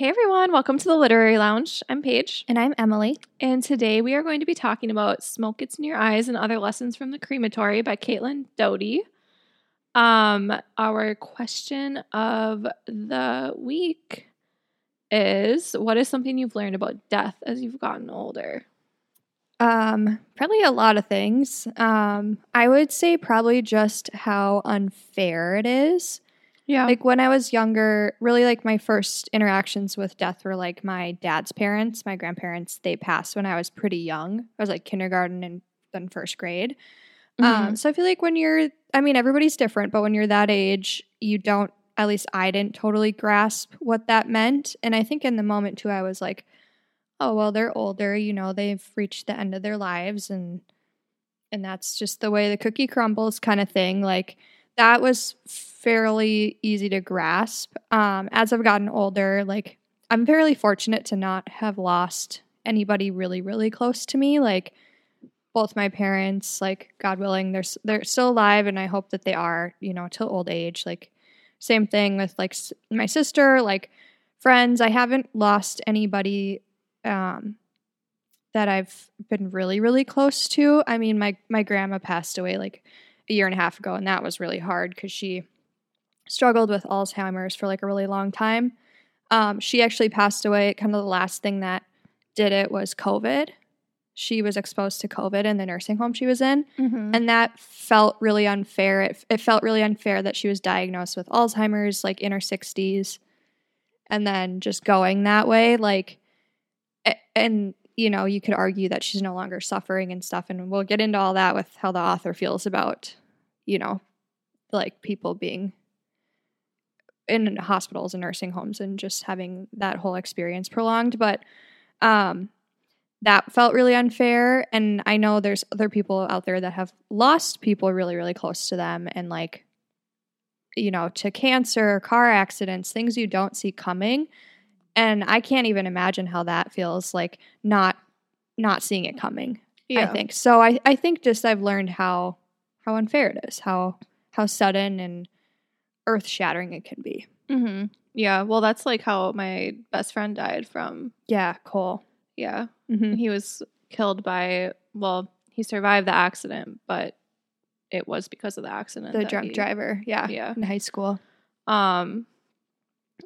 Hey everyone, welcome to the Literary Lounge. I'm Paige, And I'm Emily. and today we are going to be talking about Smoke Gets in Your Eyes and Other Lessons from the Crematory by Caitlin Doughty. Um, our question of the week is what is something you've learned about death as you've gotten older? Um, probably a lot of things. Um, I would say probably just how unfair it is. Yeah. Like when I was younger, really like my first interactions with death were like my dad's parents, my grandparents, they passed when I was pretty young. I was like kindergarten and then first grade. Um, so I feel like when you're, I mean, everybody's different, but when you're that age, you don't, at least I didn't totally grasp what that meant. And I think in the moment too, I was like, oh, well, they're older, you know, they've reached the end of their lives and, and that's just the way the cookie crumbles kind of thing. Like that was fairly easy to grasp. Um, as I've gotten older, like I'm fairly fortunate to not have lost anybody really, really close to me. Like both my parents, like God willing, they're they're still alive, and I hope that they are, you know, till old age. Like same thing with like s- my sister, like friends. I haven't lost anybody um, that I've been really, really close to. I mean, my my grandma passed away like a year and a half ago, and that was really hard because she struggled with Alzheimer's for like a really long time. Um, she actually passed away. Kind of the last thing that did it was COVID. She was exposed to COVID in the nursing home she was in, Mhm. and that felt really unfair. It, it felt really unfair that she was diagnosed with Alzheimer's like in her 60s and then just going that way. Like, and you know, you could argue that she's no longer suffering and stuff. And we'll get into all that with how the author feels about, you know, like people being in hospitals and nursing homes and just having that whole experience prolonged. But, um, that felt really unfair. And I know there's other people out there that have lost people really, really close to them and like, you know, to cancer, car accidents, things you don't see coming. And I can't even imagine how that feels like not not seeing it coming. I think. So I, I think just I've learned how how unfair it is, how how sudden and earth shattering it can be. hmm Yeah. Well, that's like how my best friend died from. Yeah, Cole. Yeah. Mm-hmm. He was killed by, well, he survived the accident, but it was because of the accident. The drunk he- driver. Yeah. Yeah. In high school. Um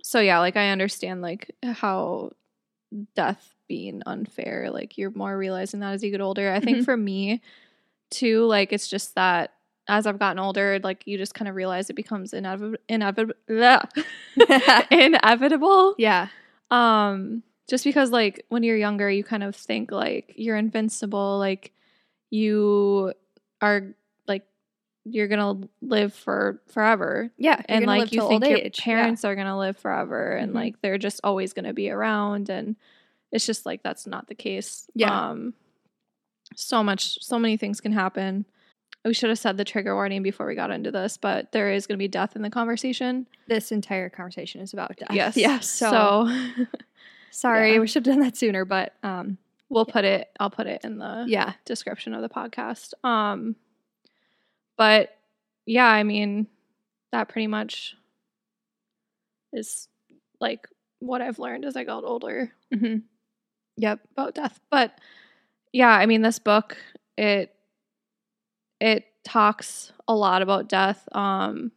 so yeah, like I understand like how death being unfair, like you're more realizing that as you get older. I think Mhm. for me too, like it's just that as I've gotten older, like you just kind of realize it becomes inevitable inevitable inevitable. Yeah. Um, just because like when you're younger, you kind of think like you're invincible, like you are like you're gonna live for forever, Yeah. and like you think your age. Yeah. parents are gonna live forever, and Mhm. like they're just always gonna be around, and it's just like that's not the case. Yeah. Um, so much, so many things can happen. We should have said the trigger warning before we got into this, but there is going to be death in the conversation. This entire conversation is about death. Yes. Yes. So, So, sorry, yeah. we should have done that sooner, but um we'll put it. I'll put it in the yeah. description of the podcast. Um, but yeah, I mean, that pretty much is like what I've learned as I got older Mm-hmm. Yep. about death. But yeah, I mean, this book it it talks a lot about death. Um,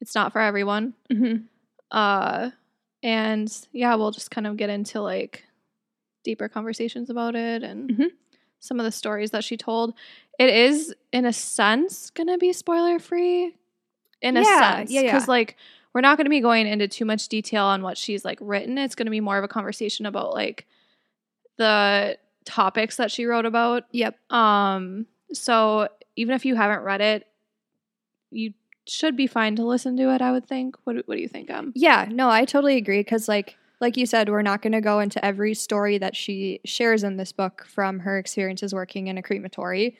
it's not for everyone. Mm-hmm. Uh, and yeah, we'll just kind of get into like deeper conversations about it and Mhm. some of the stories that she told. It is, in a sense, gonna be spoiler free. In a sense, yeah, yeah. because like we're not gonna be going into too much detail on what she's like written. It's gonna be more of a conversation about like the topics that she wrote about. Yep. Um, so even if you haven't read it, you should be fine to listen to it. I would think. What What do you think, um? Yeah, no, I totally agree because like like you said, we're not going to go into every story that she shares in this book from her experiences working in a crematory.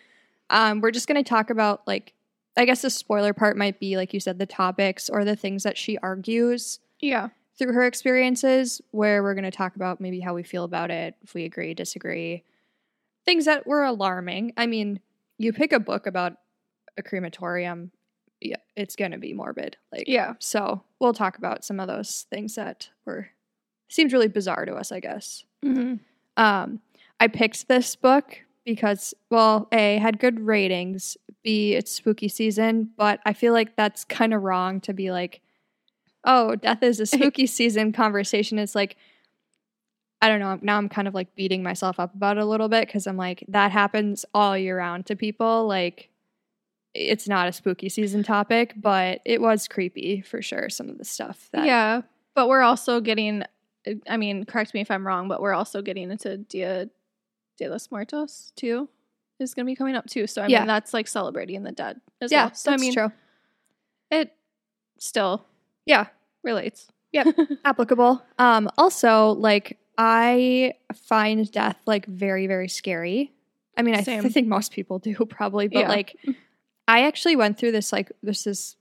Um, we're just going to talk about like I guess the spoiler part might be like you said the topics or the things that she argues Yeah. through her experiences where we're going to talk about maybe how we feel about it, if we agree, disagree, things that were alarming. I mean, you pick a book about a crematorium, yeah, it's going to be morbid. Like Yeah. so we'll talk about some of those things that were seems really bizarre to us, I guess. Mm-hmm. Um, I picked this book because, well, A, had good ratings, B, it's spooky season, but I feel like that's kind of wrong to be like, oh, death is a spooky season conversation. It's like, I don't know. Now I'm kind of like beating myself up about it a little bit because I'm like, that happens all year round to people. Like, it's not a spooky season topic, but it was creepy for sure. Some of the stuff that. Yeah, but we're also getting. I mean, correct me if I'm wrong, but we're also getting into Dia de los Muertos too. Is going to be coming up too. So I Yeah. mean, that's like celebrating the dead as Yeah, well. So I that's mean, true. it still Yeah, relates. Yep. applicable. Um, also, like I find death like very, very scary. I mean, I, th- I think most people do probably, but Yeah. like I actually went through this. Like this is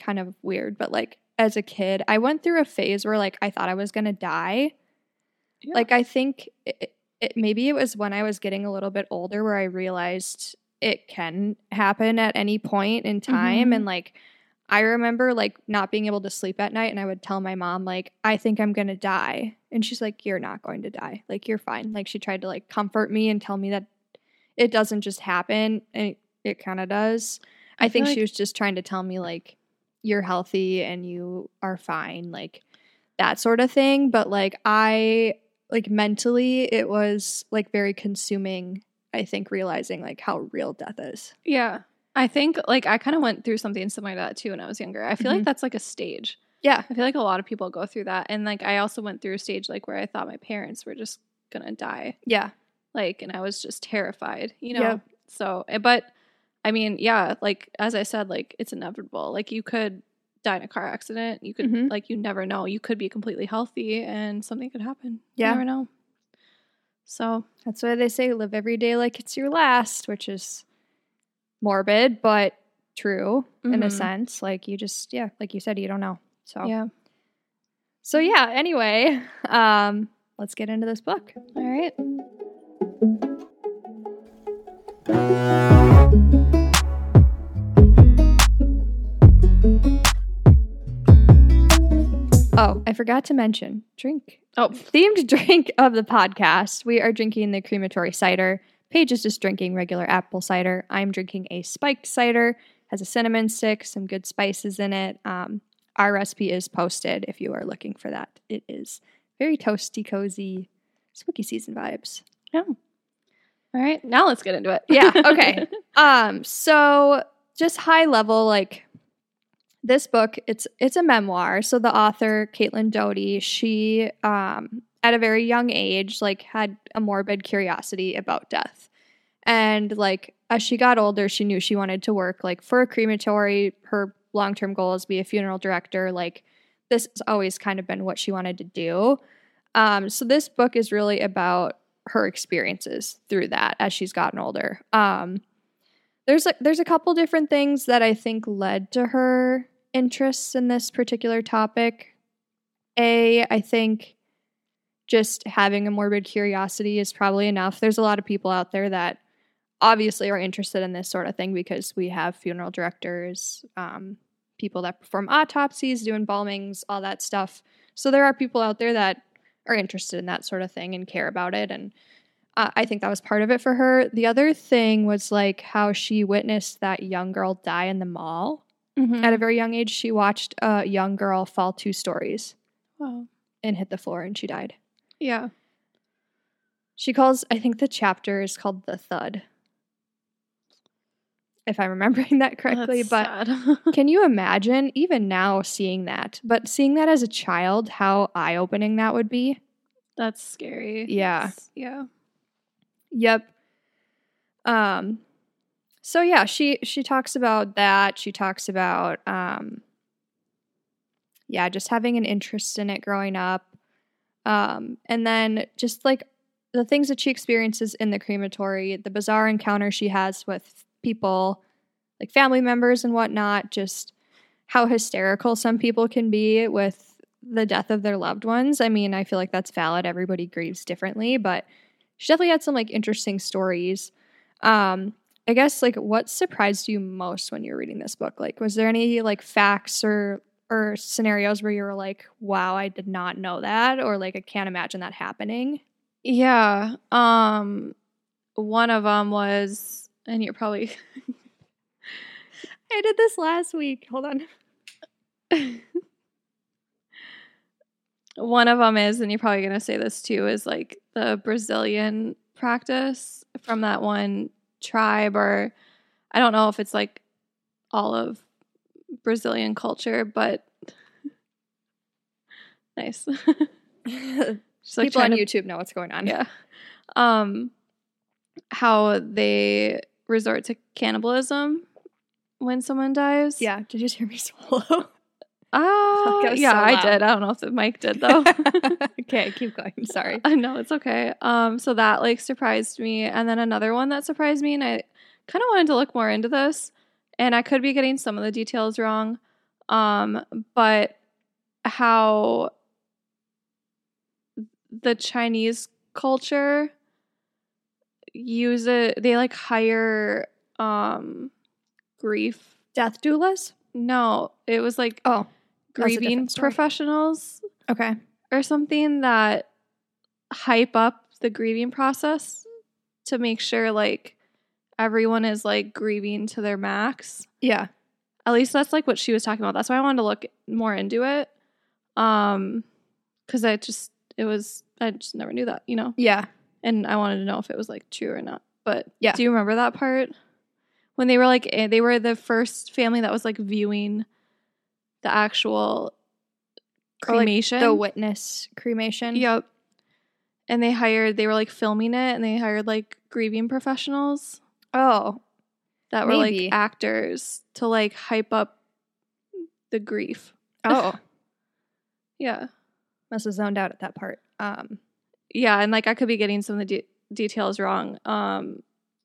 kind of weird, but like as a kid, I went through a phase where like I thought I was gonna die. Yeah. Like I think it, it maybe it was when I was getting a little bit older where I realized it can happen at any point in time Mhm. and like I remember like not being able to sleep at night and I would tell my mom like I think I'm going to die and she's like you're not going to die. Like you're fine. Like she tried to like comfort me and tell me that it doesn't just happen and it, it kind of does. I, I think she like- was just trying to tell me like you're healthy and you are fine like that sort of thing, but like I like mentally it was like very consuming I think realizing like how real death is. Yeah. I think like I kind of went through something similar to that too when I was younger. I feel Mhm. like that's like a stage. Yeah. I feel like a lot of people go through that. And like I also went through a stage like where I thought my parents were just gonna die. Yeah. Like and I was just terrified, you know. Yep. So eh, but I mean, yeah, like as I said, like it's inevitable. Like you could die in a car accident. You could Mhm. like you never know. You could be completely healthy and something could happen. Yeah. You never know. So That's why they say live every day like it's your last, which is morbid but true in a Mhm. sense. Like you just yeah, like you said, you don't know. So yeah. so yeah. Anyway, um, let's get into this book. All right. Oh, I forgot to mention drink Oh, themed drink of the podcast. We are drinking the crematory cider. Paige is just drinking regular apple cider. I'm drinking a spiked cider. Has a cinnamon stick, some good spices in it. Um, our recipe is posted if you are looking for that. It is very toasty, cozy, spooky season vibes. Yeah. All right. Now let's get into it. Yeah, okay. Um, so just high level, like this book, it's it's a memoir. So the author, Caitlin Doughty, she um at a very young age, like had a morbid curiosity about death. And like as she got older, she knew she wanted to work like for a crematory. Her long term goal is be a funeral director. Like this has always kind of been what she wanted to do. Um, so this book is really about her experiences through that as she's gotten older. Um, there's a, there's a couple different things that I think led to her interests in this particular topic. A, I think just having a morbid curiosity is probably enough. There's a lot of people out there that obviously are interested in this sort of thing because we have funeral directors, um, people that perform autopsies, do embalmings, all that stuff. So there are people out there that are interested in that sort of thing and care about it. And uh, I think that was part of it for her. The other thing was like how she witnessed that young girl die in the mall. Mhm. At a very young age, she watched a young girl fall two stories Wow. and hit the floor and she died. Yeah. She calls, I think the chapter is called The Thud. If I'm remembering that correctly. That's but can you imagine, even now, seeing that? But seeing that as a child, how eye opening that would be? That's scary. Yeah. It's- yeah. Yep. Um so yeah, she she talks about that. She talks about um yeah, just having an interest in it growing up. Um and then just like the things that she experiences in the crematory, the bizarre encounter she has with people like family members and whatnot, just how hysterical some people can be with the death of their loved ones. I mean, I feel like that's valid. Everybody grieves differently, but she definitely had some like interesting stories. Um, I guess like what surprised you most when you were reading this book? Like, was there any like facts or or scenarios where you were like, "Wow, I did not know that," or like, "I can't imagine that happening"? Yeah. Um one of them was and you're probably I did this last week. Hold on. one of them is and you're probably going to say this too is like the Brazilian practice from that one tribe or I don't know if it's like all of Brazilian culture, but nice. Just like People on to, YouTube know what's going on. Yeah. Um, how they resort to cannibalism when someone dies. Yeah. Did you hear me swallow? Ah, uh, yeah, so I did. I don't know if the mic did though. okay, keep going. Sorry. I know it's okay. Um, so that like surprised me, and then another one that surprised me, and I kind of wanted to look more into this, and I could be getting some of the details wrong. Um, but how the Chinese culture use it, they like hire um grief death doulas. No, it was like oh grieving professionals. Okay. Or something that hype up the grieving process to make sure like everyone is like grieving to their max. Yeah. At least that's like what she was talking about. That's why I wanted to look more into it. Um cuz I just it was I just never knew that, you know. Yeah. And I wanted to know if it was like true or not. But yeah. do you remember that part? When they were like eh, they were the first family that was like viewing the actual cremation. Like the witness cremation. Yep. And they hired they were like filming it and they hired like grieving professionals. Oh. That were maybe. like actors to like hype up the grief. Oh. yeah. Must have zoned out at that part. Um yeah, and like I could be getting some of the de- details wrong. Um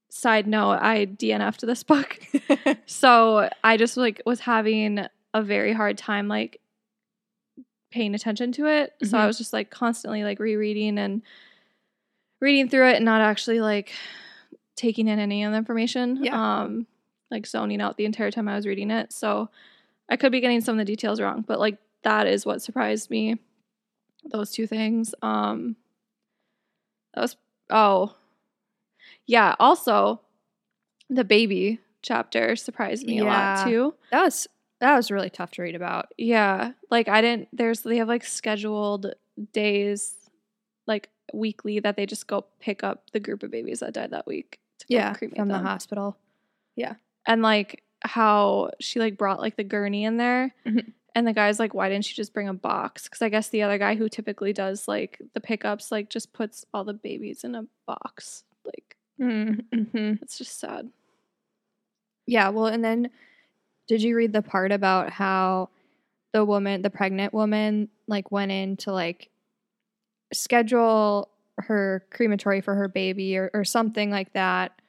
side note, I DNF'd this book. so I just like was having a very hard time like paying attention to it. Mm-hmm. So I mm-hmm. was just like constantly like rereading and reading through it and not actually like taking in any of the information. Yeah. Um like zoning out the entire time I was reading it. So I could be getting some of the details wrong, but like that is what surprised me. Those two things. Um that was oh. Yeah, also the baby chapter surprised me yeah. a lot too. That was that was really tough to read about. Yeah. Like I didn't there's they have like scheduled days like weekly that they just go pick up the group of babies that died that week yeah, from them. the hospital. Yeah. And like how she like brought like the gurney in there. Mm-hmm. And the guy's like, why didn't she just bring a box? Because I guess the other guy who typically does like the pickups, like just puts all the babies in a box. Like, mm-hmm. it's just sad. Yeah. Well, and then did you read the part about how the woman, the pregnant woman, like went in to like schedule her crematory for her baby or, or something like that?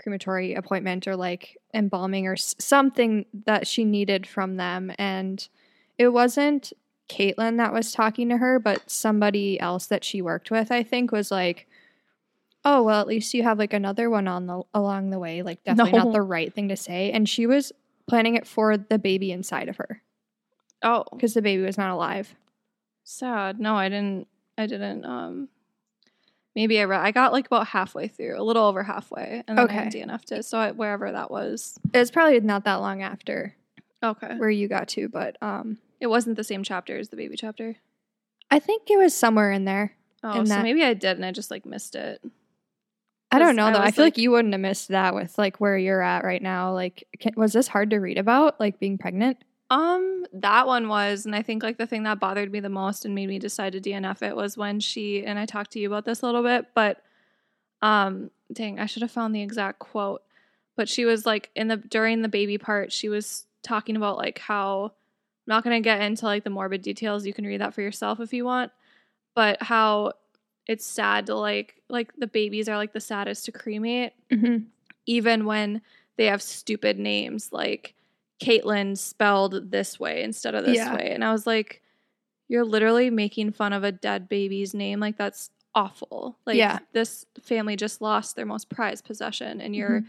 Crematory appointment or like embalming or something that she needed from them. And it wasn't Caitlin that was talking to her, but somebody else that she worked with, I think, was like, oh well at least you have like another one on the along the way like definitely no. not the right thing to say and she was planning it for the baby inside of her. Oh, because the baby was not alive. Sad. No, I didn't. I didn't. Um, maybe I read. I got like about halfway through, a little over halfway, and then okay. I DNF'd it. So I, wherever that was, it was probably not that long after. Okay, where you got to, but um, it wasn't the same chapter as the baby chapter. I think it was somewhere in there. Oh, in so that. maybe I did, and I just like missed it. I don't know though. I, I feel like, like, you wouldn't have missed that with like where you're at right now. Like, can, was this hard to read about? Like being pregnant? Um, that one was, and I think like the thing that bothered me the most and made me decide to DNF it was when she and I talked to you about this a little bit, but um, dang, I should have found the exact quote. But she was like in the during the baby part, she was talking about like how I'm not gonna get into like the morbid details. You can read that for yourself if you want, but how it's sad to like like the babies are like the saddest to cremate, mm-hmm. even when they have stupid names like Caitlin spelled this way instead of this yeah. way, and I was like, you're literally making fun of a dead baby's name, like that's awful. Like yeah. this family just lost their most prized possession, and you're mm-hmm.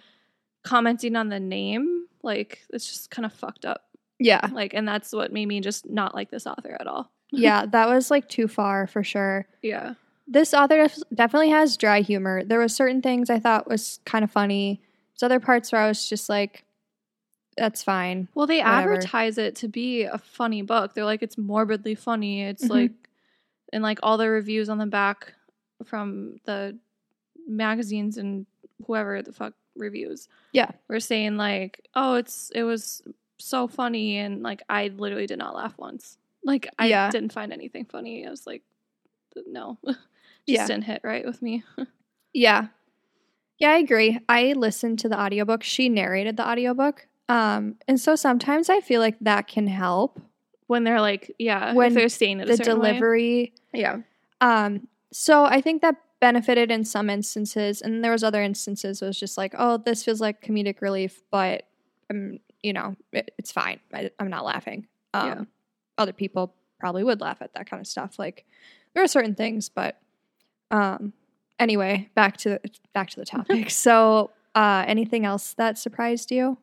commenting on the name, like it's just kind of fucked up. Yeah. Like, and that's what made me just not like this author at all. yeah, that was like too far for sure. Yeah. This author def- definitely has dry humor. There was certain things I thought was kind of funny. There's other parts where I was just like, that's fine. Well, they Whatever. advertise it to be a funny book. They're like, it's morbidly funny. It's Mhm. like, and like all the reviews on the back from the magazines and whoever the fuck reviews. Yeah. Were saying like, oh, it's, it was so funny. And like, I literally did not laugh once. Like, I Yeah. didn't find anything funny. I was like, no, just Yeah. didn't hit right with me. Yeah. Yeah, I agree. I listened to the audiobook. She narrated the audiobook. Um, and so sometimes I feel like that can help when they're like, yeah, When they're saying it a the certain way. delivery. Yeah. Um, so I think that benefited in some instances, and there was other instances it was just like, oh, this feels like comedic relief, but um, you know, it, it's fine. I, I'm not laughing. Um, Yeah. Other people probably would laugh at that kind of stuff. Like there are certain things, but um, anyway, back to back to the topic. so, uh, anything else that surprised you?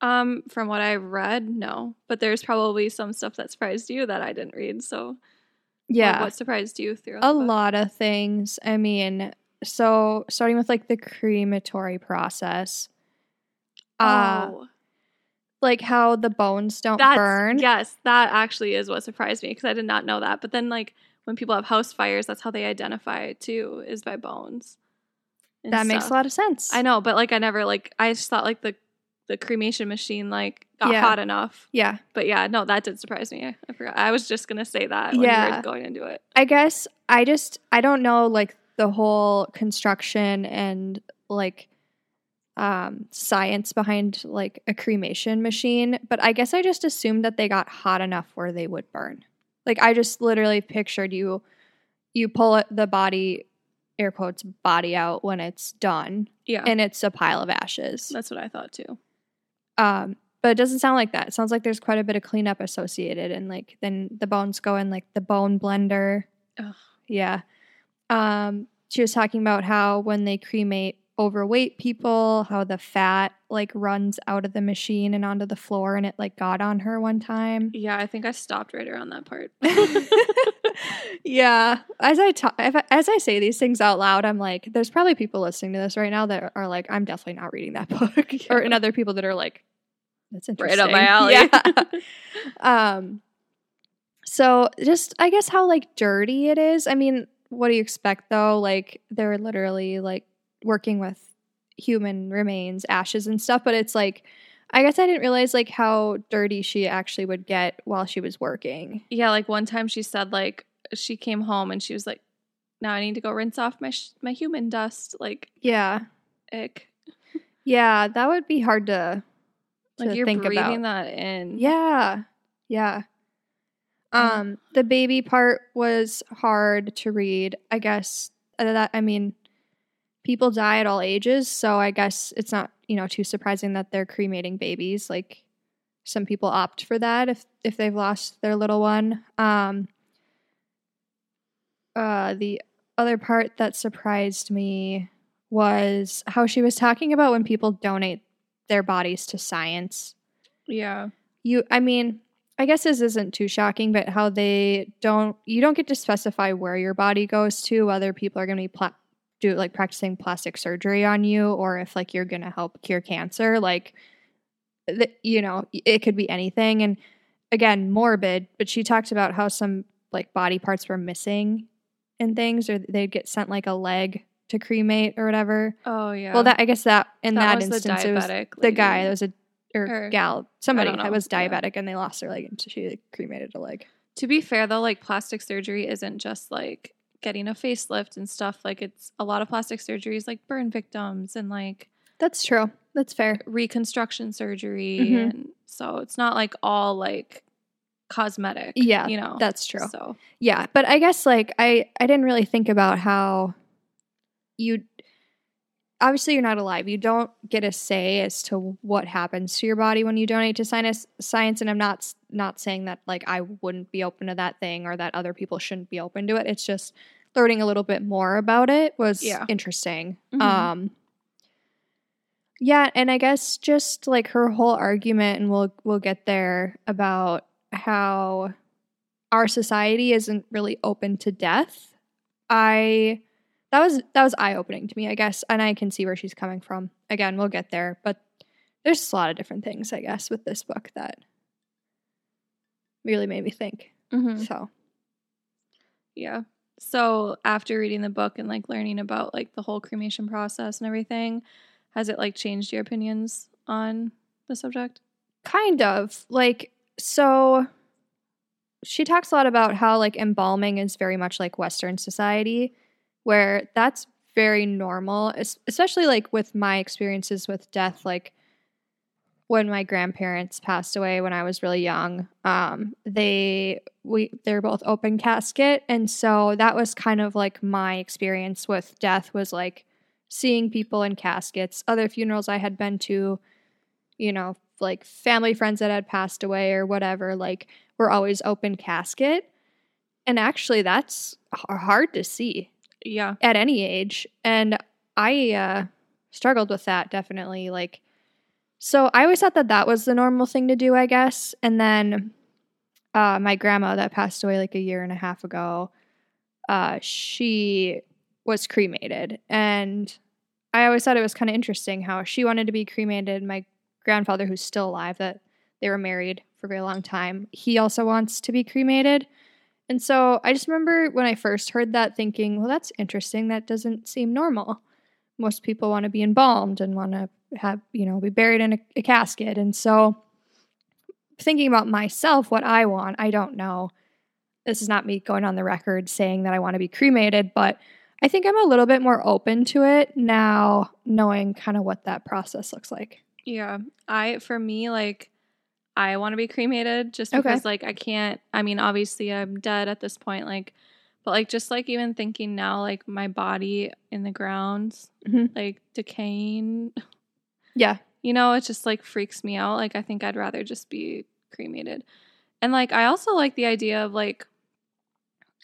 Um, from what I read, no. But there's probably some stuff that surprised you that I didn't read. So, Yeah, what, what surprised you throughout? a lot of things. I mean, so starting with like the crematory process. Uh, oh, like how the bones don't that's burn. yes, that actually is what surprised me because I did not know that. But then, like when people have house fires, that's how they identify too, is by bones. that makes a lot of sense. I know, but like I never like I just thought like the the cremation machine like got Yeah. hot enough. Yeah. But yeah, no, that did surprise me. I, I forgot. I was just gonna say that when we Yeah. were going into it. I guess I just I don't know like the whole construction and like um science behind like a cremation machine, but I guess I just assumed that they got hot enough where they would burn. Like I just literally pictured you you pull the body air quotes body out when it's done Yeah, and it's a pile of ashes. that's what I thought too. Um, but it doesn't sound like that. It sounds like there's quite a bit of cleanup associated, and like then the bones go in like the bone blender. Ugh. Yeah. Um, she was talking about how when they cremate overweight people, how the fat like runs out of the machine and onto the floor, and it like got on her one time. Yeah, I think I stopped right around that part. yeah. As I ta- if as I say these things out loud, I'm like, there's probably people listening to this right now that are like, I'm definitely not reading that book, or and other people that are like, that's interesting, Right up my alley. Yeah. um. So just I guess how like dirty it is. I mean, what do you expect though? Like they're literally like working with human remains, ashes and stuff, but it's like. I guess I didn't realize like how dirty she actually would get while she was working. yeah, like one time she said like she came home and she was like, "Now I need to go rinse off my sh- my human dust." Like, Yeah. ick. Yeah, that would be hard to, Like you're think breathing about. that in. Yeah. Yeah. Mm. Um the baby part was hard to read. I guess uh, that I mean people die at all ages, so I guess it's not, you know, too surprising that they're cremating babies. Like some people opt for that if if they've lost their little one. Um uh the other part that surprised me was how she was talking about when people donate their bodies to science Yeah. you i mean i guess this isn't too shocking but how they don't you don't get to specify where your body goes to whether people are going to be pla- do like practicing plastic surgery on you or if like you're going to help cure cancer like the, you know it could be anything and again morbid but she talked about how some like body parts were missing and things or they'd get sent like a leg to cremate or whatever Oh yeah. well that i guess that in that, the instance it was diabetic the guy lady. that was a or, Or- gal somebody that was yeah. diabetic and they lost their leg and she cremated a leg To be fair though, like plastic surgery isn't just like getting a facelift and stuff. Like it's a lot of plastic surgeries like burn victims and like that's true that's fair reconstruction surgery Mhm. and so it's not like all like cosmetic. yeah You know. that's true So yeah but i guess like i i didn't really think about how you obviously you're not alive you don't get a say as to what happens to your body when you donate to science science and i'm not not saying that like i wouldn't be open to that thing or that other people shouldn't be open to it it's just learning a little bit more about it was Yeah. interesting Mhm. um Yeah, and I guess just like her whole argument, and we'll we'll get there about how our society isn't really open to death. I that was that was eye opening to me, I guess, and I can see where she's coming from. Again, we'll get there, but there's a lot of different things, I guess, with this book that really made me think. Mm-hmm. So Yeah. So after reading the book and like learning about like the whole cremation process and everything, has it like changed your opinions on the subject? kind of like so she talks a lot about how like embalming is very much like western society where that's very normal especially like with my experiences with death like when my grandparents passed away when i was really young um they we they're both open casket and so that was kind of like my experience with death was like seeing people in caskets. Other funerals i had been to you know like family friends that had passed away or whatever like were always open casket. And actually that's hard to see Yeah. at any age and i uh struggled with that definitely like so i always thought that that was the normal thing to do i guess and then uh my grandma that passed away like a year and a half ago uh she was cremated and i always thought it was kind of interesting how she wanted to be cremated my grandfather who's still alive that they were married for a very long time he also wants to be cremated and so I just remember when I first heard that thinking, well, that's interesting. That doesn't seem normal. Most people want to be embalmed and want to have, you know, be buried in a, a casket. And so thinking about myself, what I want, I don't know. This is not me going on the record saying that I want to be cremated, but I think I'm a little bit more open to it now, knowing kind of what that process looks like. Yeah. I for me like I want to be cremated just Okay. because like I can't I mean obviously I'm dead at this point like but like just like even thinking now like my body in the ground Mhm. like decaying Yeah. you know it just like freaks me out like I think I'd rather just be cremated. And like I also like the idea of like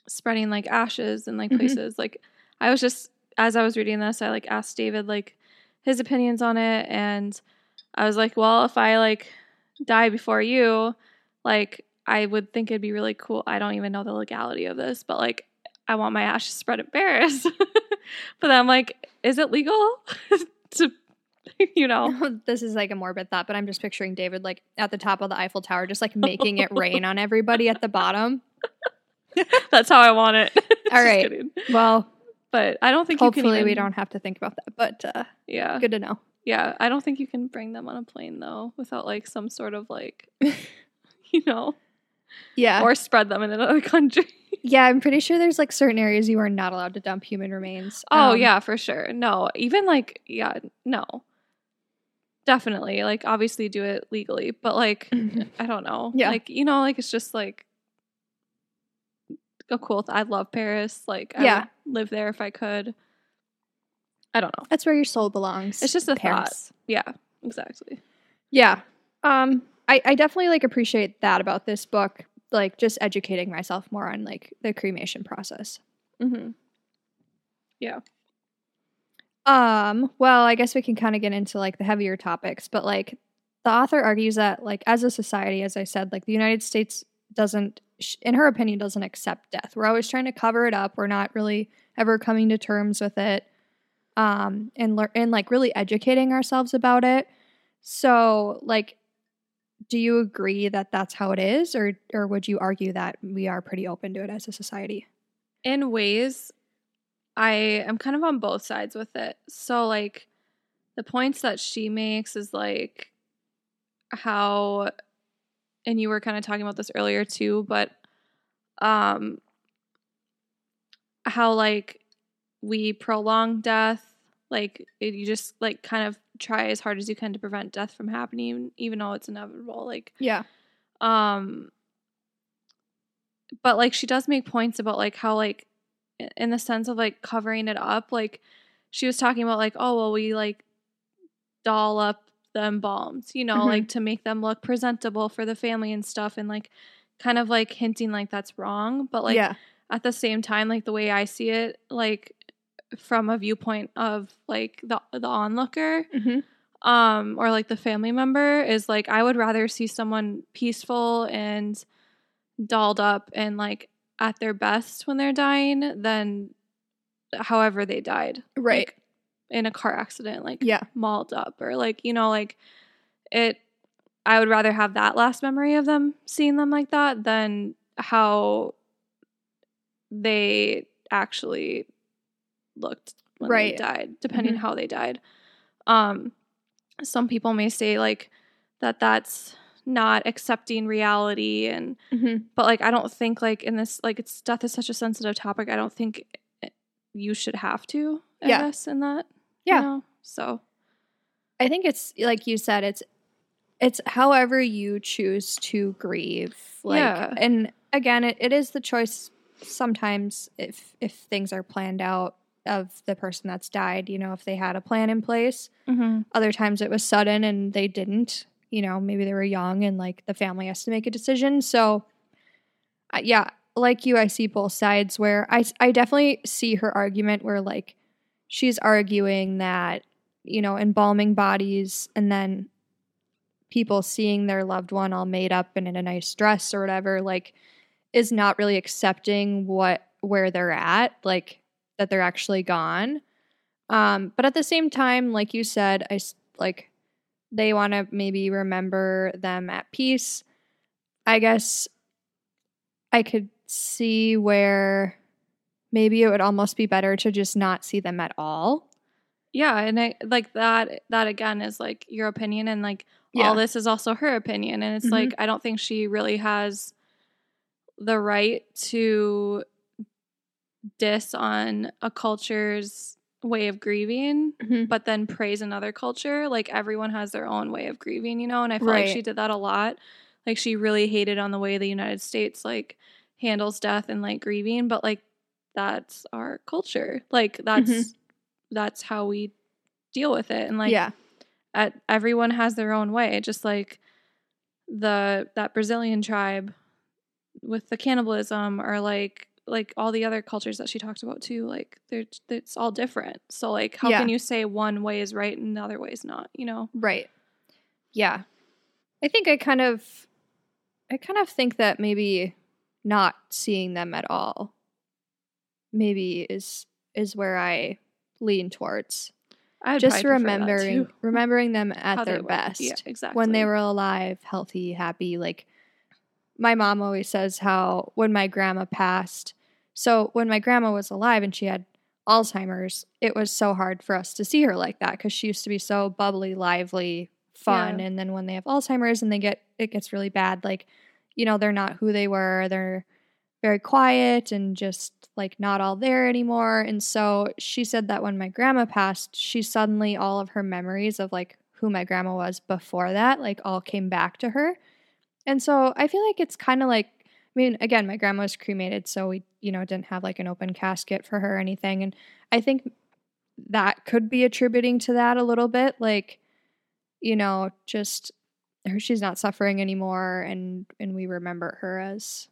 spreading like ashes in like Mhm. places like I was just as I was reading this I like asked David like his opinions on it and I was like, well, if I like die before you, like I would think it'd be really cool. I don't even know the legality of this, but like I want my ashes spread in Paris. but then I'm like, is it legal to you know? this is like a morbid thought, but I'm just picturing David like at the top of the Eiffel Tower, just like making it rain on everybody at the bottom. That's how I want it. All right. kidding. Well, But I don't think you hopefully can we don't have to think about that, but uh, Yeah. good to know. Yeah. I don't think you can bring them on a plane though without like some sort of like you know, Yeah. or spread them in another country. yeah, I'm pretty sure there's like certain areas you are not allowed to dump human remains. Oh Um, yeah, for sure. No, even like yeah, no. Definitely. Like obviously do it legally, but like Mhm. I don't know. Yeah. Like you know, like it's just like a cool th- I love Paris. Like I Yeah. live there if I could. I don't know. That's where your soul belongs. It's just a Paris. thought. Yeah, exactly. Yeah. Um I, I definitely like appreciate that about this book, like just educating myself more on like the cremation process. hmm Yeah. Um, well, I guess we can kind of get into like the heavier topics, but like the author argues that like as a society, as I said, like the United States doesn't in her opinion doesn't accept death. We're always trying to cover it up. We're not really ever coming to terms with it. Um, and learn and like really educating ourselves about it. So, like do you agree that that's how it is or or would you argue that we are pretty open to it as a society? In ways I am kind of on both sides with it. So like the points that she makes is like how and you were kind of talking about this earlier too, but um how like we prolong death, like it, you just like kind of try as hard as you can to prevent death from happening even though it's inevitable. Like Yeah. um but like she does make points about like how like in the sense of like covering it up like she was talking about like oh well we like doll up the embalmed you know Mhm. like to make them look presentable for the family and stuff and like kind of like hinting like that's wrong but like yeah. at the same time like the way i see it like from a viewpoint of like the the onlooker hmm um or like the family member is like I would rather see someone peaceful and dolled up and like at their best when they're dying than however they died. Right. Like, in a car accident, like Yeah. mauled up or like, you know, like it I would rather have that last memory of them seeing them like that than how they actually looked when Right. they died, depending Mhm. how they died. Um some people may say like that that's not accepting reality and Mm-hmm. but like I don't think like in this like it's death is such a sensitive topic. I don't think it- you should have to. I Yeah. guess in that. you Yeah. know? So I think it's like you said, it's it's however you choose to grieve. Like Yeah. and again it, it is the choice sometimes if if things are planned out of the person that's died, you know, if they had a plan in place. Other times it was sudden and they didn't. You know, maybe they were young and like the family has to make a decision. So, uh, yeah, like you, I see both sides where I, I definitely see her argument where like she's arguing that, you know, embalming bodies and then people seeing their loved one all made up and in a nice dress or whatever, like, is not really accepting what where they're at, like that they're actually gone. Um, but at the same time, like you said, I like they want to maybe remember them at peace. I guess I could see where maybe it would almost be better to just not see them at all. Yeah, and I like that that again is like your opinion and like Yeah. all this is also her opinion and it's Mhm. like I don't think she really has the right to diss on a culture's way of grieving But but then praise another culture. Like everyone has their own way of grieving, you know, and I feel like she did that a lot. Like she really hated on the way the United States like handles death and like grieving, but like that's our culture. Like that's mm-hmm. that's how we deal with it. And like yeah, at, everyone has their own way, just like the that Brazilian tribe with the cannibalism or like like all the other cultures that she talked about too like they're it's all different so like how Yeah. can you say one way is right and the other way is not you know right. Yeah. I think I kind of I kind of think that maybe not seeing them at all maybe is is where I lean towards. Just probably prefer that remembering remembering them at How their best yeah exactly when they were alive healthy happy like my mom always says how when my grandma passed so when my grandma was alive and she had alzheimer's it was so hard for us to see her like that because she used to be so bubbly lively fun Yeah. and then when they have alzheimer's and they get it gets really bad like you know they're not who they were they're very quiet and just like not all there anymore. And so she said that when my grandma passed, she suddenly all of her memories of like who my grandma was before that, like all came back to her. And so I feel like it's kind of like I mean, again, my grandma was cremated, so we, you know, didn't have like an open casket for her or anything. And I think that could be attributing to that a little bit. Like, you know, just her she's not suffering anymore and and we remember her as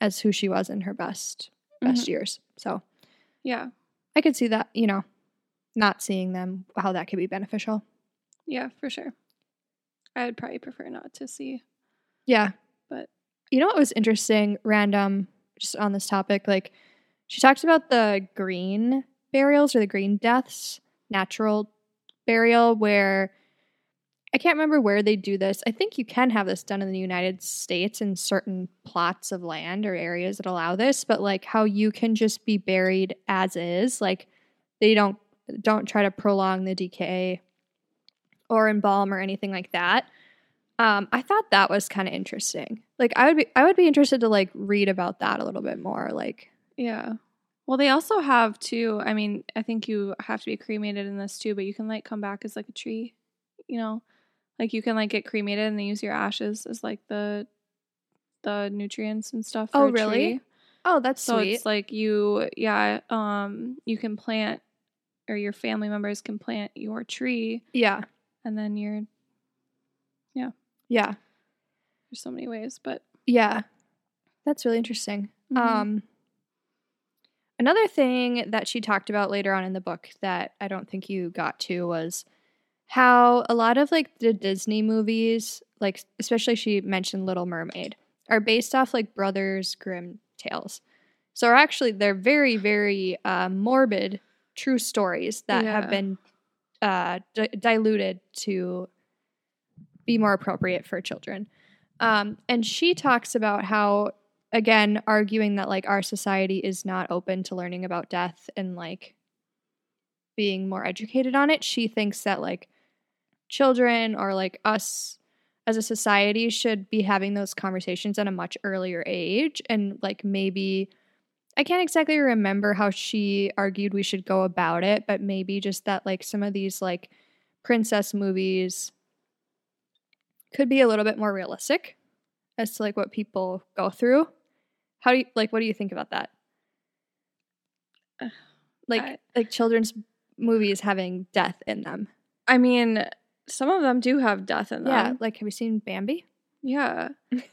as who she was in her best best Mhm. years. So yeah I could see that, you know, not seeing them, how that could be beneficial. yeah for sure i would probably prefer not to see Yeah. But- you know what was interesting, random, just on this topic? Like, she talked about the green burials or the green deaths, natural burial, where I can't remember where they do this. I think you can have this done in the United States in certain plots of land or areas that allow this, but like how you can just be buried as is. Like, they don't don't try to prolong the decay or embalm or anything like that. Um, I thought that was kind of interesting. Like I would be I would be interested to like read about that a little bit more. Like yeah well they also have too i mean i think you have to be cremated in this too but you can like come back as like a tree you know like you can like get cremated and they use your ashes as like the the nutrients and stuff for Oh, a really? tree. oh, that's so sweet. it's like you yeah um you can plant or your family members can plant your tree yeah. and then you're Yeah. there's so many ways but Yeah. That's really interesting. mhm. Um another thing that she talked about later on in the book that I don't think you got to was how a lot of like the Disney movies, like especially she mentioned Little Mermaid, are based off like Brothers Grimm tales. So actually, they're very, very uh, morbid, true stories that Yeah. have been uh, di- diluted to be more appropriate for children. Um, and she talks about how, again, arguing that like our society is not open to learning about death and like being more educated on it. She thinks that like children or like us as a society should be having those conversations at a much earlier age and like maybe I can't exactly remember how she argued we should go about it, but maybe just that like some of these like princess movies could be a little bit more realistic as to like what people go through. How do you like what do you think about that? Like I- like children's movies having death in them. I mean, some of them do have death in them. Yeah, like have you seen Bambi? Yeah.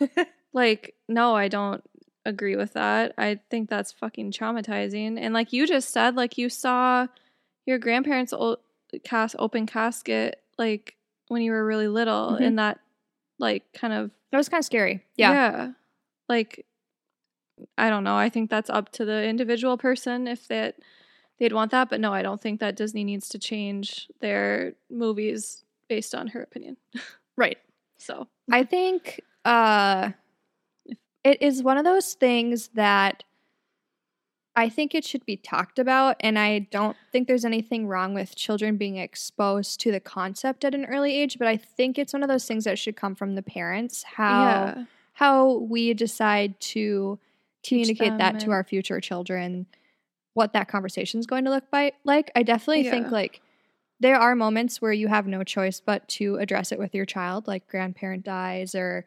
Like, no, I don't agree with that. I think that's fucking traumatizing. And like you just said, like you saw your grandparents' old cast open casket like when you were really little, Mhm. and that like kind of That was kind of scary. Yeah. yeah, like I don't know. I think that's up to the individual person if that they'd want that. But no, I don't think that Disney needs to change their movies based on her opinion. Right. So I think uh it is one of those things that I think it should be talked about and I don't think there's anything wrong with children being exposed to the concept at an early age, but I think it's one of those things that should come from the parents how yeah, how we decide to communicate that to our future children what that conversation is going to look by like. I definitely think like there are moments where you have no choice but to address it with your child like grandparent dies or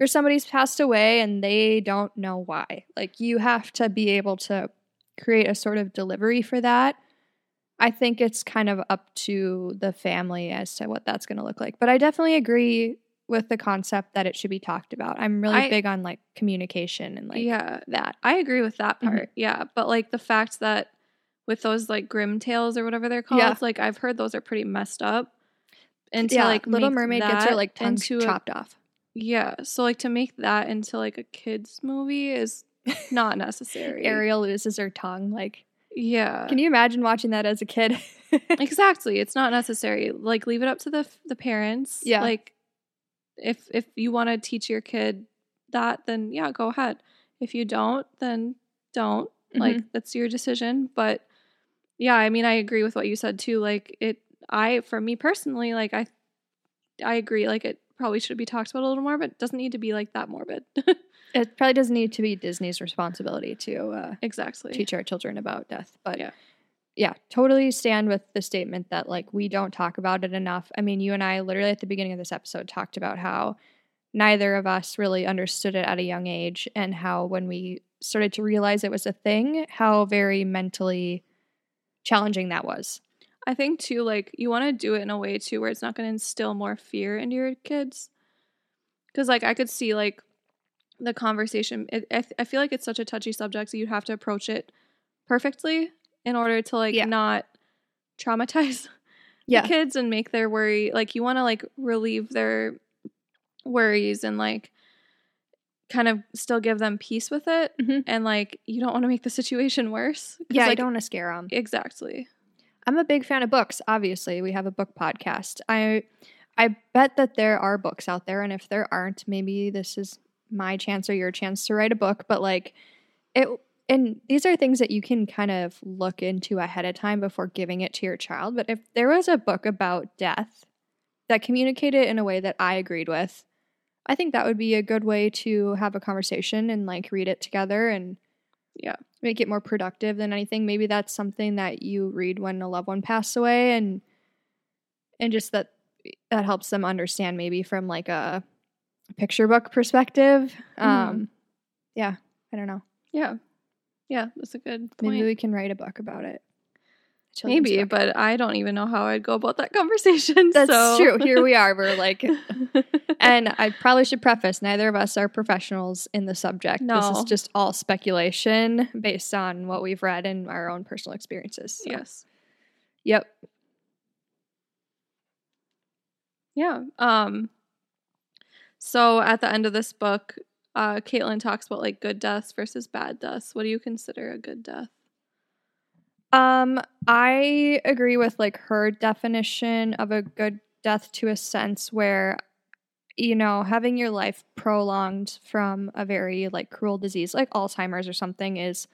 or somebody's passed away and they don't know why. Like you have to be able to create a sort of delivery for that i think it's kind of up to the family as to what that's going to look like but i definitely agree with the concept that it should be talked about i'm really I- big on like communication and like yeah. that I agree with that Mhm. part. Yeah. But like the fact that with those like Grimm tales or whatever they're called, Yeah. like I've heard those are pretty messed up. And to yeah, like Little Mermaid gets her like tongue into a- chopped off. yeah. So like to make that into like a kids movie is not necessary. Ariel loses her tongue. Like, Yeah. can you imagine watching that as a kid? exactly. It's not necessary. Like leave it up to the the parents. Yeah. Like if if you want to teach your kid that, then yeah, go ahead. If you don't, then don't. Mm-hmm. Like that's your decision. But yeah, I mean, I agree with what you said too. Like it, I for me personally, like I, I agree. Like it probably should be talked about a little more, but it doesn't need to be like that morbid. it probably doesn't need to be Disney's responsibility to uh, exactly. teach our children about death. But Yeah. yeah, totally stand with the statement that like we don't talk about it enough. I mean, you and I literally at the beginning of this episode talked about how neither of us really understood it at a young age and how when we started to realize it was a thing, how very mentally challenging that was. I think too, like you want to do it in a way too where it's not going to instill more fear into your kids. Because like I could see like the conversation. It, I, I feel like it's such a touchy subject, so you'd have to approach it perfectly in order to like Yeah. not traumatize Yeah. the kids and make their worry. Like you want to like relieve their worries and like kind of still give them peace with it. Mhm. And like you don't want to make the situation worse Yeah, I don't want to scare them. exactly. I'm a big fan of books. Obviously, we have a book podcast. I I bet that there are books out there, and if there aren't, maybe this is my chance or your chance to write a book. But like it, and these are things that you can kind of look into ahead of time before giving it to your child. But if there was a book about death that communicated in a way that I agreed with, I think that would be a good way to have a conversation and like read it together and Yeah. make it more productive than anything. Maybe that's something that you read when a loved one passed away and and just that that helps them understand maybe from like a picture book perspective. Mhm. Um yeah, I don't know. Yeah. Yeah, that's a good point. Maybe we can write a book about it. Maybe, book. but I don't even know how I'd go about that conversation. that's so. true. Here we are. We're like and I probably should preface neither of us are professionals in the subject. This is just all speculation based on what we've read and our own personal experiences. So. yes. Yep. Yeah. Um so at the end of this book, uh Caitlin talks about like good deaths versus bad deaths. What do you consider a good death? Um, I agree with like her definition of a good death to a sense where you know, having your life prolonged from a very like cruel disease like Alzheimer's or something is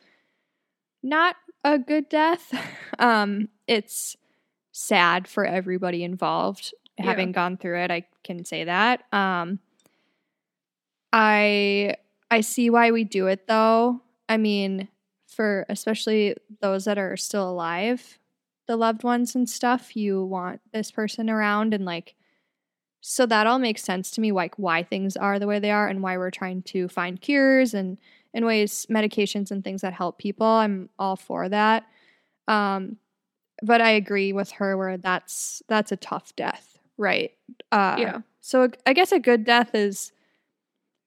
not a good death. Um, it's sad for everybody involved. Yeah. Having gone through it, I can say that. Um, I I see why we do it though. I mean, for especially those that are still alive, the loved ones and stuff, you want this person around and like so that all makes sense to me like why things are the way they are and why we're trying to find cures and in ways medications and things that help people. I'm all for that. Um but I agree with her where that's that's a tough death, right? Uh yeah. so I guess a good death is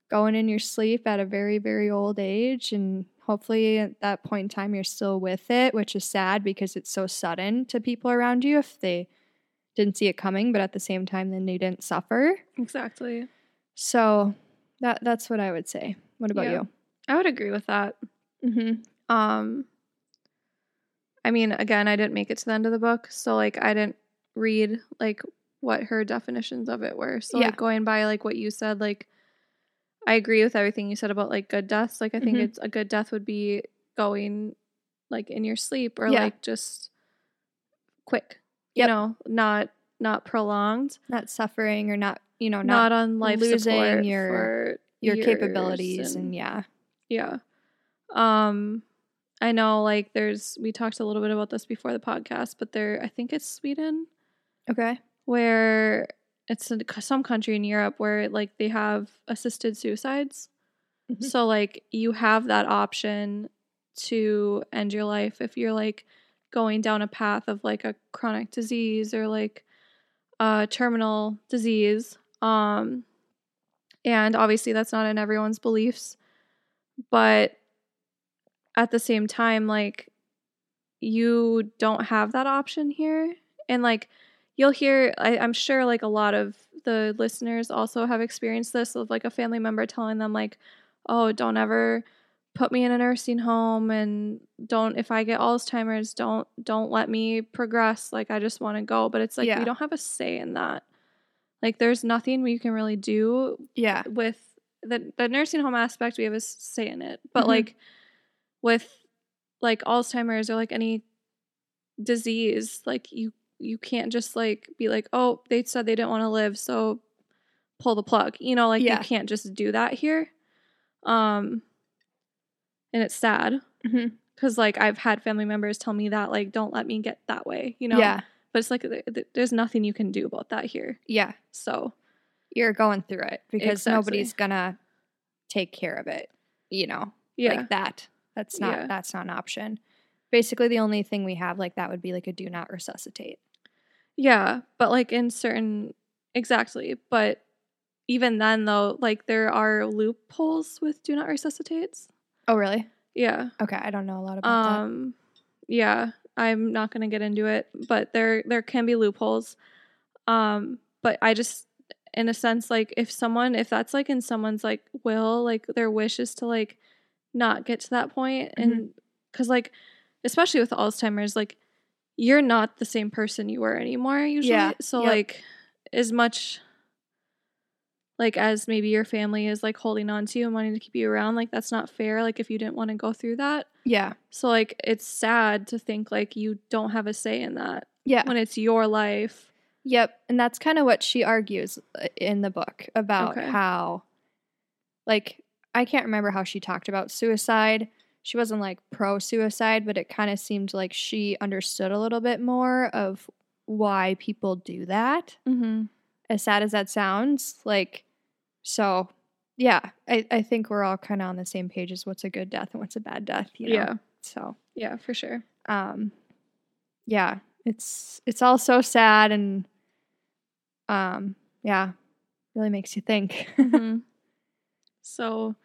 going in your sleep at a very, very old age. And hopefully at that point in time, you're still with it, which is sad because it's so sudden to people around you if they didn't see it coming, but at the same time, then they didn't suffer. Exactly. So that that's what I would say. What about Yeah. I would agree with that. Mm-hmm. Um I mean, again, I didn't make it to the end of the book, so like I didn't read like what her definitions of it were. So Yeah. like going by like what you said, like I agree with everything you said about like good deaths. Like I think Mhm. it's a good death would be going like in your sleep or Yeah. like just quick. You know, not not prolonged, Not suffering or not, you know, not, not, on life losing your- your capabilities and, yeah. yeah. Um I know like there's we talked a little bit about this before the podcast, but there I think it's Sweden Okay. where it's in some country in Europe where like they have assisted suicides. Mhm. So like you have that option to end your life if you're like going down a path of like a chronic disease or like a terminal disease. Um and obviously that's not in everyone's beliefs, but at the same time like you don't have that option here and like you'll hear I, i'm sure like a lot of the listeners also have experienced this of like a family member telling them like oh don't ever put me in a nursing home and don't if i get alzheimer's don't don't let me progress like i just want to go but it's like Yeah. we don't have a say in that like there's nothing we can really do Yeah. with the the nursing home aspect we have a say in it but Mhm. like with like alzheimer's or like any disease like you you can't just like be like oh they said they didn't want to live so pull the plug you know like Yeah. you can't just do that here um and it's sad because like i've had family members tell me that like don't let me get that way you know Yeah. but it's like th- th- there's nothing you can do about that here Yeah. so You're going through it because Exactly. nobody's gonna take care of it, you know. yeah like that. That's not Yeah. that's not an option. Basically, the only thing we have like that would be like a do not resuscitate. Yeah, but like in certain exactly, but even then though, like there are loopholes with do not resuscitates. Oh, really? Yeah. Okay, I don't know a lot about Um yeah, I'm not going to get into it, but there there can be loopholes. Um but I just in a sense like if someone if that's like in someone's like will, like their wish is to like not get to that point and cuz like especially with Alzheimer's like you're not the same person you were anymore usually. Yeah, So yep. like as much like as maybe your family is like holding on to you and wanting to keep you around like that's not fair like if you didn't want to go through that. Yeah. so like it's sad to think like you don't have a say in that Yeah. when it's your life. Yep, and that's kind of what she argues uh, in the book about Okay. how like I can't remember how she talked about suicide. She wasn't like pro suicide, but it kind of seemed like she understood a little bit more of why people do that. Mm-hmm. As sad as that sounds, like so yeah, I, I think we're all kind of on the same page as what's a good death and what's a bad death, you know. Yeah, So yeah, for sure. um yeah it's it's all so sad and um yeah really makes you think Mhm. so,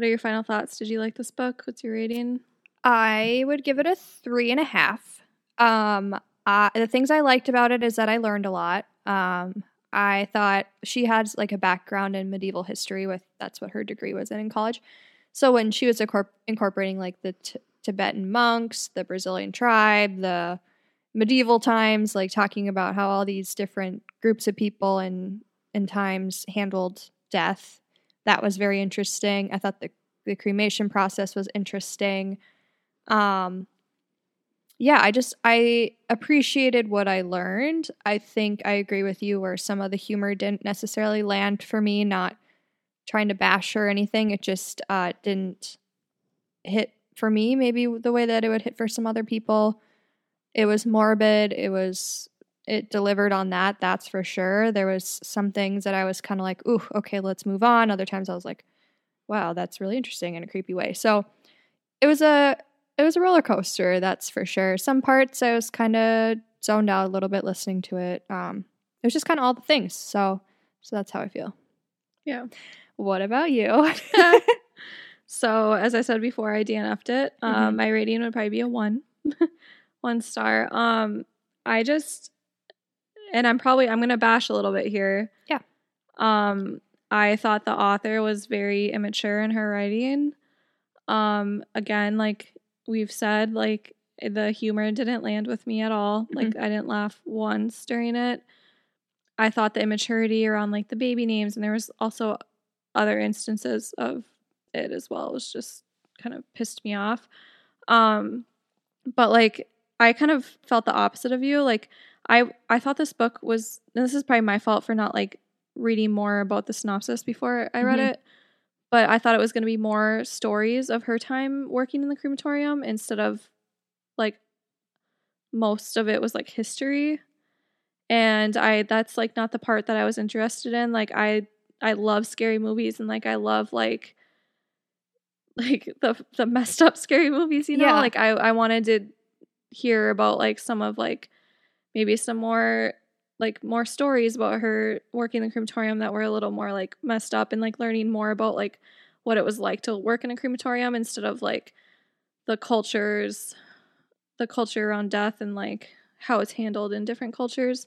what are your final thoughts? Did you like this book? What's your rating? i would give it a three and a half um uh, the things i liked about it is that i learned a lot um I thought she had like a background in medieval history with that's what her degree was in in college. So when she was incorpor- incorporating like the t- Tibetan monks, the Brazilian tribe, the medieval times, like talking about how all these different groups of people and and times handled death, that was very interesting. I thought the the cremation process was interesting. Um, yeah, I just I appreciated what I learned. I think I agree with you where some of the humor didn't necessarily land for me, not trying to bash or anything. It just uh, didn't hit for me maybe the way that it would hit for some other people. It was morbid. It was it delivered on that, that's for sure. There was some things that I was kind of like, "Ooh, okay, let's move on." Other times I was like, "Wow, that's really interesting in a creepy way." So, it was a it was a roller coaster, that's for sure. Some parts I was kind of zoned out a little bit listening to it. Um, it was just kind of all the things. So, so that's how I feel. Yeah. What about you? so, as I said before, I DNF'd it. Um, Mhm. my rating would probably be a one, one star. Um, I just, and I'm probably I'm gonna bash a little bit here. Yeah. Um, I thought the author was very immature in her writing. Um, again, like we've said, like the humor didn't land with me at all. Like I didn't laugh once during it. I thought the immaturity around like the baby names, and there was also other instances of it as well. It was just kind of pissed me off. Um, but like I kind of felt the opposite of you. Like I I thought this book was and this is probably my fault for not like reading more about the synopsis before I read Mhm. it. But I thought it was going to be more stories of her time working in the crematorium instead of like most of it was like history. And I that's like not the part that I was interested in. Like I I love scary movies and like I love like like the the messed up scary movies, you know? Yeah. Like I I wanted to hear about like some of like maybe some more like more stories about her working in the crematorium that were a little more like messed up and like learning more about like what it was like to work in a crematorium instead of like the cultures the culture around death and like how it's handled in different cultures.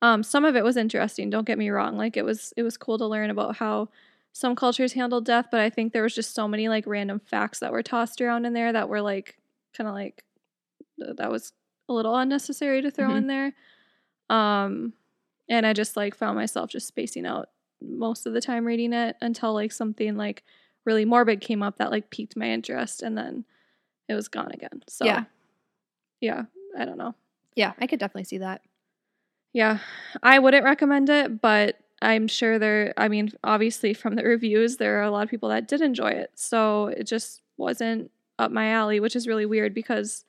Um some of it was interesting don't get me wrong like it was it was cool to learn about how some cultures handled death but i think there was just so many like random facts that were tossed around in there that were like kind of like that was a little unnecessary to throw Mhm. in there um and i just like found myself just spacing out most of the time reading it until like something like really morbid came up that like piqued my interest and then it was gone again so Yeah. yeah i don't know yeah, I could definitely see that. yeah, I wouldn't recommend it, but I'm sure there, I mean, obviously from the reviews, there are a lot of people that did enjoy it. So it just wasn't up my alley, which is really weird because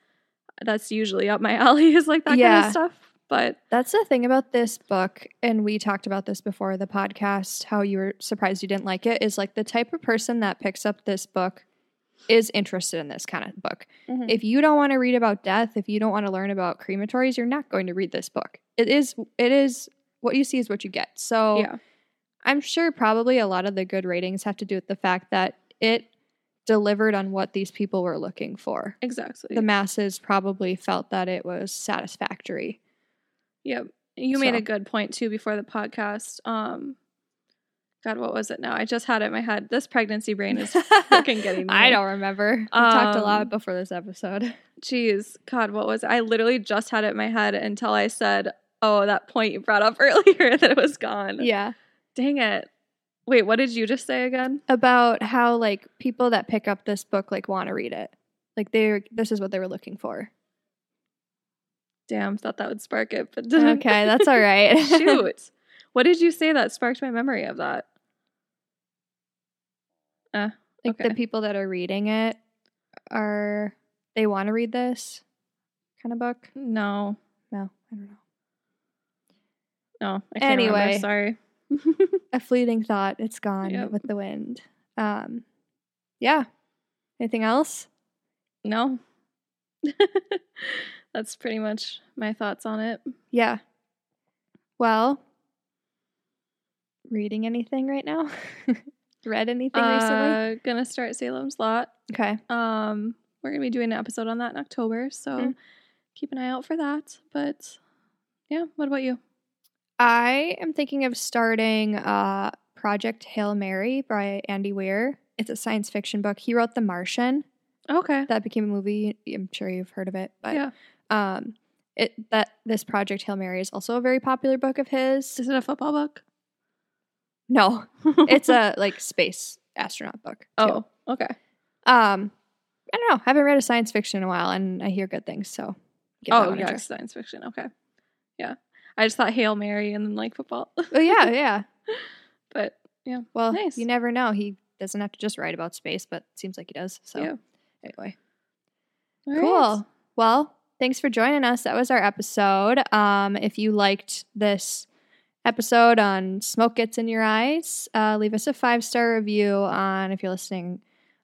that's usually up my alley, is like that kind of stuff. But That's the thing about this book, and we talked about this before the podcast, how you were surprised you didn't like it, is like the type of person that picks up this book is interested in this kind of book. Mm-hmm. If you don't want to read about death, if you don't want to learn about crematories, you're not going to read this book. It is it is what you see is what you get. So yeah, I'm sure probably a lot of the good ratings have to do with the fact that it delivered on what these people were looking for. exactly. The masses probably felt that it was satisfactory. Yep. You made a good point too before the podcast. Um, God, what was it now? I just had it in my head. This pregnancy brain is fucking getting me. I don't remember. We talked a Um, lot before this episode. Jeez, God, what was it? I literally just had it in my head until I said, "Oh, that point you brought up earlier that it was gone." Yeah. Dang it. Wait, what did you just say again? About how like people that pick up this book like want to read it. Like they're this is what they were looking for. Damn, thought that would spark it, but didn't. Okay, that's all right. Shoot. What did you say that sparked my memory of that? Uh, like Okay. the people that are reading it are they want to read this kind of book? no, No, I don't know. no. I can't Anyway. remember. Sorry. A fleeting thought. It's gone Yep. with the wind. Um, yeah. Anything else? no. That's pretty much my thoughts on it. Yeah. Well, reading anything right now? Read anything recently? Uh, gonna start Salem's Lot. Okay. Um, we're gonna be doing an episode on that in October, so Mm. keep an eye out for that. But yeah, what about you? I am thinking of starting uh, Project Hail Mary by Andy Weir. It's a science fiction book. He wrote The Martian. Okay. That became a movie. I'm sure you've heard of it, but yeah. um, it that this Project Hail Mary is also a very popular book of his. Is it a football book? No, it's a like space astronaut book. too. oh, okay. Um, I don't know. I haven't read a science fiction in a while, and I hear good things. So, Oh, yeah, science fiction. Okay. Yeah. I just thought Hail Mary and then like football. Oh yeah, yeah. but yeah. Well, Nice. you never know. He doesn't have to just write about space, but it seems like he does. So, Yeah. anyway, All cool. right. Well, thanks for joining us. That was our episode. Um, if you liked this episode on smoke gets in your eyes, uh, leave us a five star review on if you're listening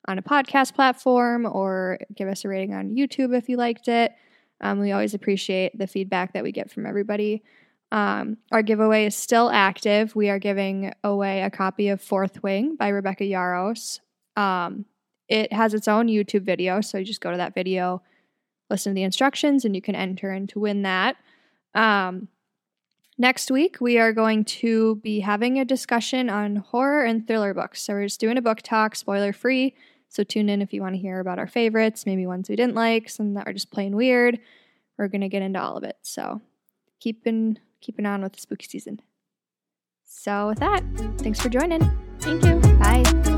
on a podcast platform, or give us a rating on YouTube if you liked it. Um, we always appreciate the feedback that we get from everybody. Um, our giveaway is still active. We are giving away a copy of Fourth Wing by Rebecca Yarros. Um, it has its own YouTube video, so you just go to that video, listen to the instructions, and you can enter in to win that. Um, next week, we are going to be having a discussion on horror and thriller books. So we're just doing a book talk, spoiler free. So tune in if you want to hear about our favorites, maybe ones we didn't like, some that are just plain weird. We're gonna get into all of it. So keeping keeping on with the spooky season. So with that, thanks for joining. Thank you. Bye.